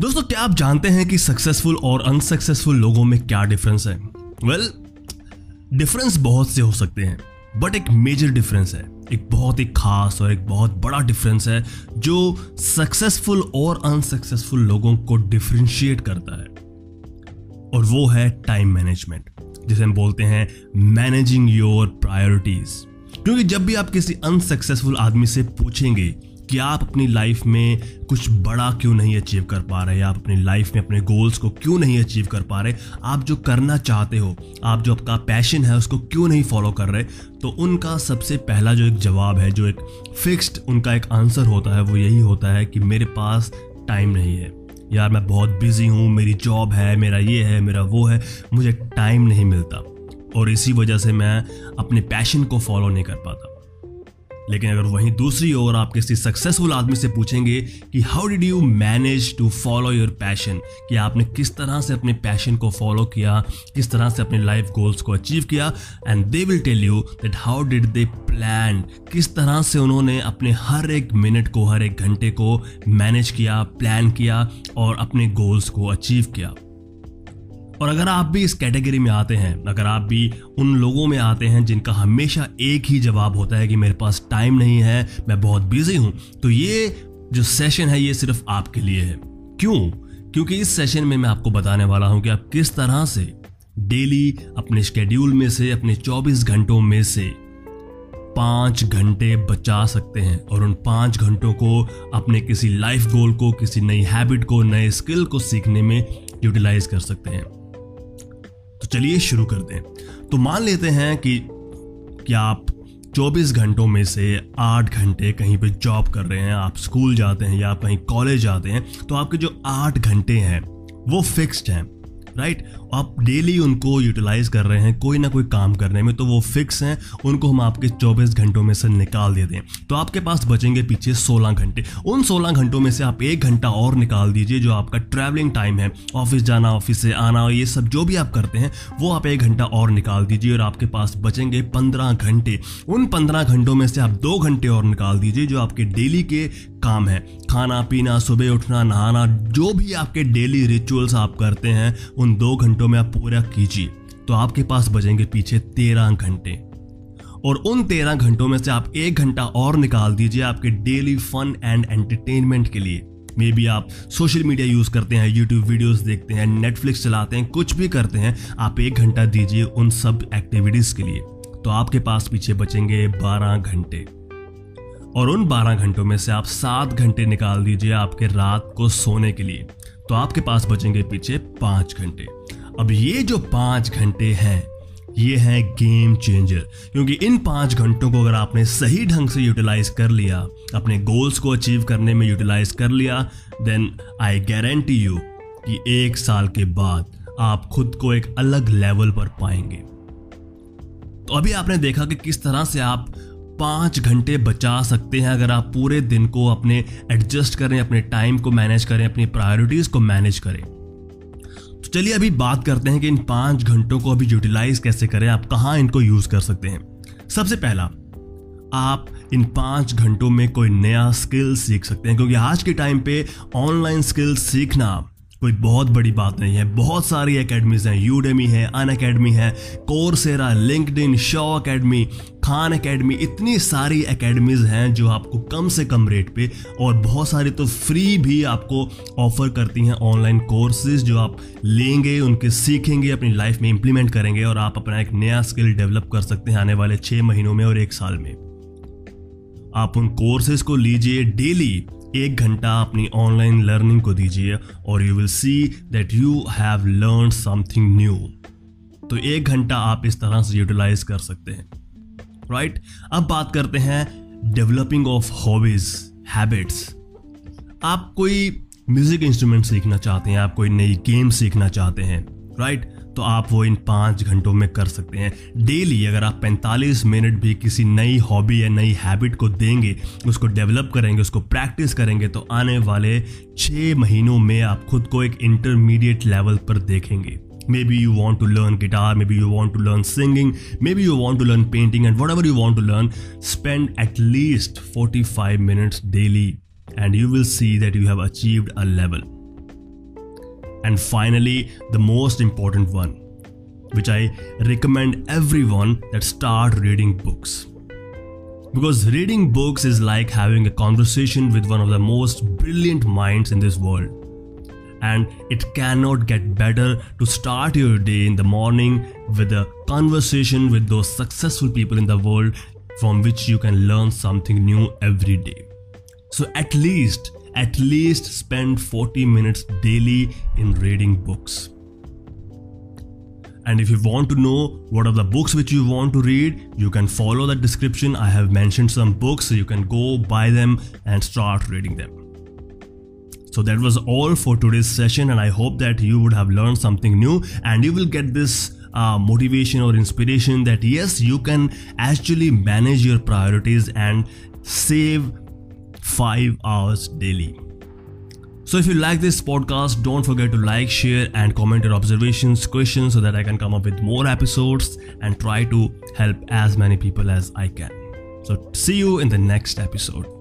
दोस्तों क्या आप जानते हैं कि सक्सेसफुल और अनसक्सेसफुल लोगों में क्या डिफरेंस है? वेल well, डिफरेंस बहुत से हो सकते हैं बट एक मेजर डिफरेंस है। एक बहुत ही खास और एक बहुत बड़ा डिफरेंस है जो सक्सेसफुल और अनसक्सेसफुल लोगों को डिफ्रेंशिएट करता है। और वो है टाइम मैनेजमेंट जिसे हम बोलते हैं मैनेजिंग योर प्रायोरिटीज क्योंकि जब भी आप किसी अनसक्सेसफुल आदमी से पूछेंगे कि आप अपनी लाइफ में कुछ बड़ा क्यों नहीं अचीव कर पा रहे? आप अपनी लाइफ में अपने गोल्स को क्यों नहीं अचीव कर पा रहे? आप जो करना चाहते हो, आप जो आपका पैशन है, उसको क्यों नहीं फॉलो कर रहे? तो उनका सबसे पहला जो एक जवाब है, जो एक फिक्स्ड उनका एक आंसर होता है, वो यही होता है कि मेरे पास टाइम नहीं है। यार, मैं बहुत बिज़ी हूँ, मेरी जॉब है, मेरा ये है, मेरा वो है, मुझे टाइम नहीं मिलता। और इसी वजह से मैं अपने पैशन को फॉलो नहीं कर पाता। लेकिन अगर वहीं दूसरी ओर आप किसी सक्सेसफुल आदमी से पूछेंगे कि how did you manage to follow your passion कि आपने किस तरह से अपने पैशन को फॉलो किया? किस तरह से अपने लाइफ गोल्स को अचीव किया? And they will tell you that how did they plan किस तरह से उन्होंने अपने हर एक मिनट को, हर एक घंटे को मैनेज किया प्लान किया और अपने गोल्स को अचीव किया? और अगर आप भी इस कैटेगरी में आते हैं, अगर आप भी उन लोगों में आते हैं जिनका हमेशा एक ही जवाब होता है कि मेरे पास टाइम नहीं है, मैं बहुत बिज़ी हूँ तो ये जो सेशन है, ये सिर्फ़ आपके लिए है। क्यों? क्योंकि इस सेशन में मैं आपको बताने वाला हूँ कि आप किस तरह से डेली अपने शेड्यूल में से, अपने 24 घंटों में से पाँच घंटे बचा सकते हैं और उन पाँच घंटों को अपने किसी लाइफ गोल को, किसी नई हैबिट को, नए स्किल को सीखने में यूटिलाइज कर सकते हैं। तो चलिए शुरू कर हैं। तो मान लेते हैं कि क्या आप 24 घंटों में से 8 घंटे कहीं पे जॉब कर रहे हैं, आप स्कूल जाते हैं या आप कहीं कॉलेज जाते हैं तो आपके जो 8 घंटे हैं, वो फिक्स्ड हैं। राइट? आप डेली उनको यूटिलाइज कर रहे हैं, कोई ना कोई काम करने में तो वो फिक्स हैं, उनको हम आपके 24 घंटों में से निकाल देते हैं तो आपके पास बचेंगे पीछे 16 घंटे। उन 16 घंटों में से आप एक घंटा और निकाल दीजिए, जो आपका ट्रैवलिंग टाइम है ऑफ़िस जाना ऑफ़िस से आना, ये सब जो भी आप करते हैं, वो आप एक घंटा और निकाल दीजिए और आपके पास बचेंगे पंद्रह घंटे। उन पंद्रह घंटों में से आप दो घंटे और निकाल दीजिए, जो आपके डेली के काम है। खाना, पीना, सुबह उठना, नहाना, जो भी आपके डेली रिचुअल्स आप करते हैं, उन दो घंटों में आप पूरा कीजिए। तो आपके पास बचेंगे पीछे तेरह घंटे। और उन तेरह घंटों में से आप एक घंटा और निकाल दीजिए आपके डेली फन एंड एंटरटेनमेंट के लिए। मे बी आप सोशल मीडिया यूज़ करते हैं यूट्यूब वीडियोस देखते हैं नेटफ्लिक्स चलाते हैं, कुछ भी करते हैं, आप एक घंटा दीजिए उन सब एक्टिविटीज़ के लिए। तो आपके पास पीछे बचेंगे बारह घंटे। और उन 12 घंटों में से आप सात घंटे निकाल दीजिए आपके रात को सोने के लिए। तो आपके पास बचेंगे पीछे पाँच घंटे। अब ये जो पाँच घंटे हैं, ये है गेम चेंजर क्योंकि इन पाँच घंटों को अगर आपने सही ढंग से यूटिलाइज कर लिया, अपने गोल्स को अचीव करने में यूटिलाइज कर लिया देन आई गारंटी यू कि एक साल के बाद आप खुद को एक अलग लेवल पर पाएँगे। तो अभी आपने देखा कि किस तरह से आप पाँच घंटे बचा सकते हैं अगर आप पूरे दिन को अपने एडजस्ट करें, अपने टाइम को मैनेज करें, अपनी प्रायोरिटीज को मैनेज करें। तो चलिए अभी बात करते हैं कि इन पाँच घंटों को अभी यूटिलाइज कैसे करें, आप कहाँ इनको यूज़ कर सकते हैं। सबसे पहला, आप इन पाँच घंटों में कोई नया स्किल सीख सकते हैं, क्योंकि आज के टाइम पे ऑनलाइन स्किल सीखना कोई बहुत बड़ी बात नहीं है। बहुत सारी अकेडमीज हैं यूडेमी है अन अकेडमी है Coursera linked show academy Khan academy इतनी सारी एकेडमीज हैं जो आपको कम से कम रेट पे और बहुत सारी तो फ्री भी आपको ऑफ़र करती हैं ऑनलाइन कोर्सेज जो आप लेंगे, उनके सीखेंगे, अपनी लाइफ में इंप्लीमेंट करेंगे और आप अपना एक नया स्किल डेवलप कर सकते हैं आने वाले छः महीनों में और एक साल में। आप उन कोर्सेज को लीजिए डेली एक घंटा अपनी ऑनलाइन लर्निंग को दीजिए और you will see that you have learn something new तो एक घंटा आप इस तरह से यूटिलाइज कर सकते हैं राइट right? अब बात करते हैं डेवलपिंग ऑफ़ हॉबीज हैबिट्स आप कोई म्यूज़िक इंस्ट्रूमेंट सीखना चाहते हैं, आप कोई नई गेम सीखना चाहते हैं राइट right? तो आप वो इन पाँच घंटों में कर सकते हैं। डेली अगर आप 45 मिनट भी किसी नई हॉबी या नई हैबिट को देंगे, उसको डेवलप करेंगे, उसको प्रैक्टिस करेंगे तो आने वाले छः महीनों में आप खुद को एक इंटरमीडिएट लेवल पर देखेंगे। Maybe you want to learn guitar maybe you want to learn singing maybe you want to learn painting and whatever you want to learn spend at least forty five minutes daily and you will see that you have achieved a level And finally, the most important one, which I recommend everyone that start reading books. Because reading books is like having a conversation with one of the most brilliant minds in this world and it cannot get better to start your day in the morning with a conversation with those successful people in the world from which you can learn something new every day. So at least, at least spend 40 minutes daily in reading books. And if you want to know what are the books which you want to read, you can follow the description. I have mentioned some books, so you can go buy them and start reading them. So that was all for today's session, and I hope that you would have learned something new and you will get this uh, motivation or inspiration that yes, you can actually manage your priorities and save five hours daily. So if you like this podcast, don't forget to like, share, and comment your observations, questions so that I can come up with more episodes and try to help as many people as I can. So see you in the next episode.